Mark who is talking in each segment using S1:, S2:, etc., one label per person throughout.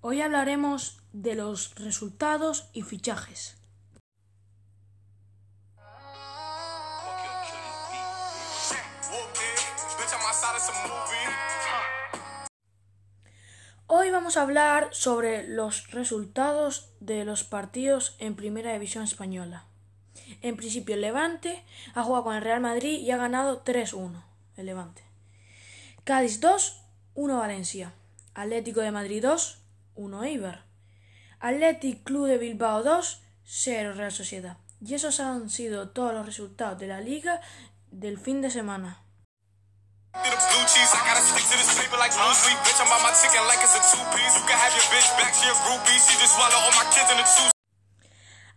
S1: Hoy hablaremos de los resultados y fichajes. Hoy vamos a hablar sobre los resultados de los partidos en Primera División Española. En principio el Levante ha jugado con el Real Madrid y ha ganado 3-1 el Levante. Cádiz 2, 1 Valencia. Atlético de Madrid 2, 1 Eibar. Athletic Club de Bilbao 2, 0 Real Sociedad. Y esos han sido todos los resultados de la liga del fin de semana.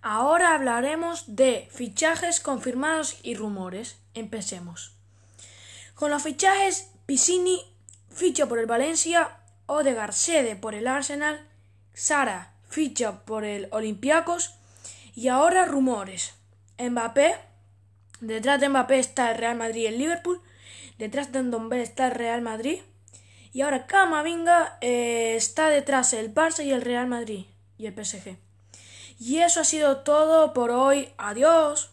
S1: Ahora hablaremos de fichajes confirmados y rumores. Empecemos. Con los fichajes, Piscini ficha por el Valencia, Odegaard cede por el Arsenal, Sara ficha por el Olympiacos y ahora rumores. Mbappé, detrás de Mbappé está el Real Madrid y el Liverpool, detrás de Ndombele está el Real Madrid y ahora Camavinga eh, está detrás el Barça y el Real Madrid y el PSG. Y eso ha sido todo por hoy. Adiós.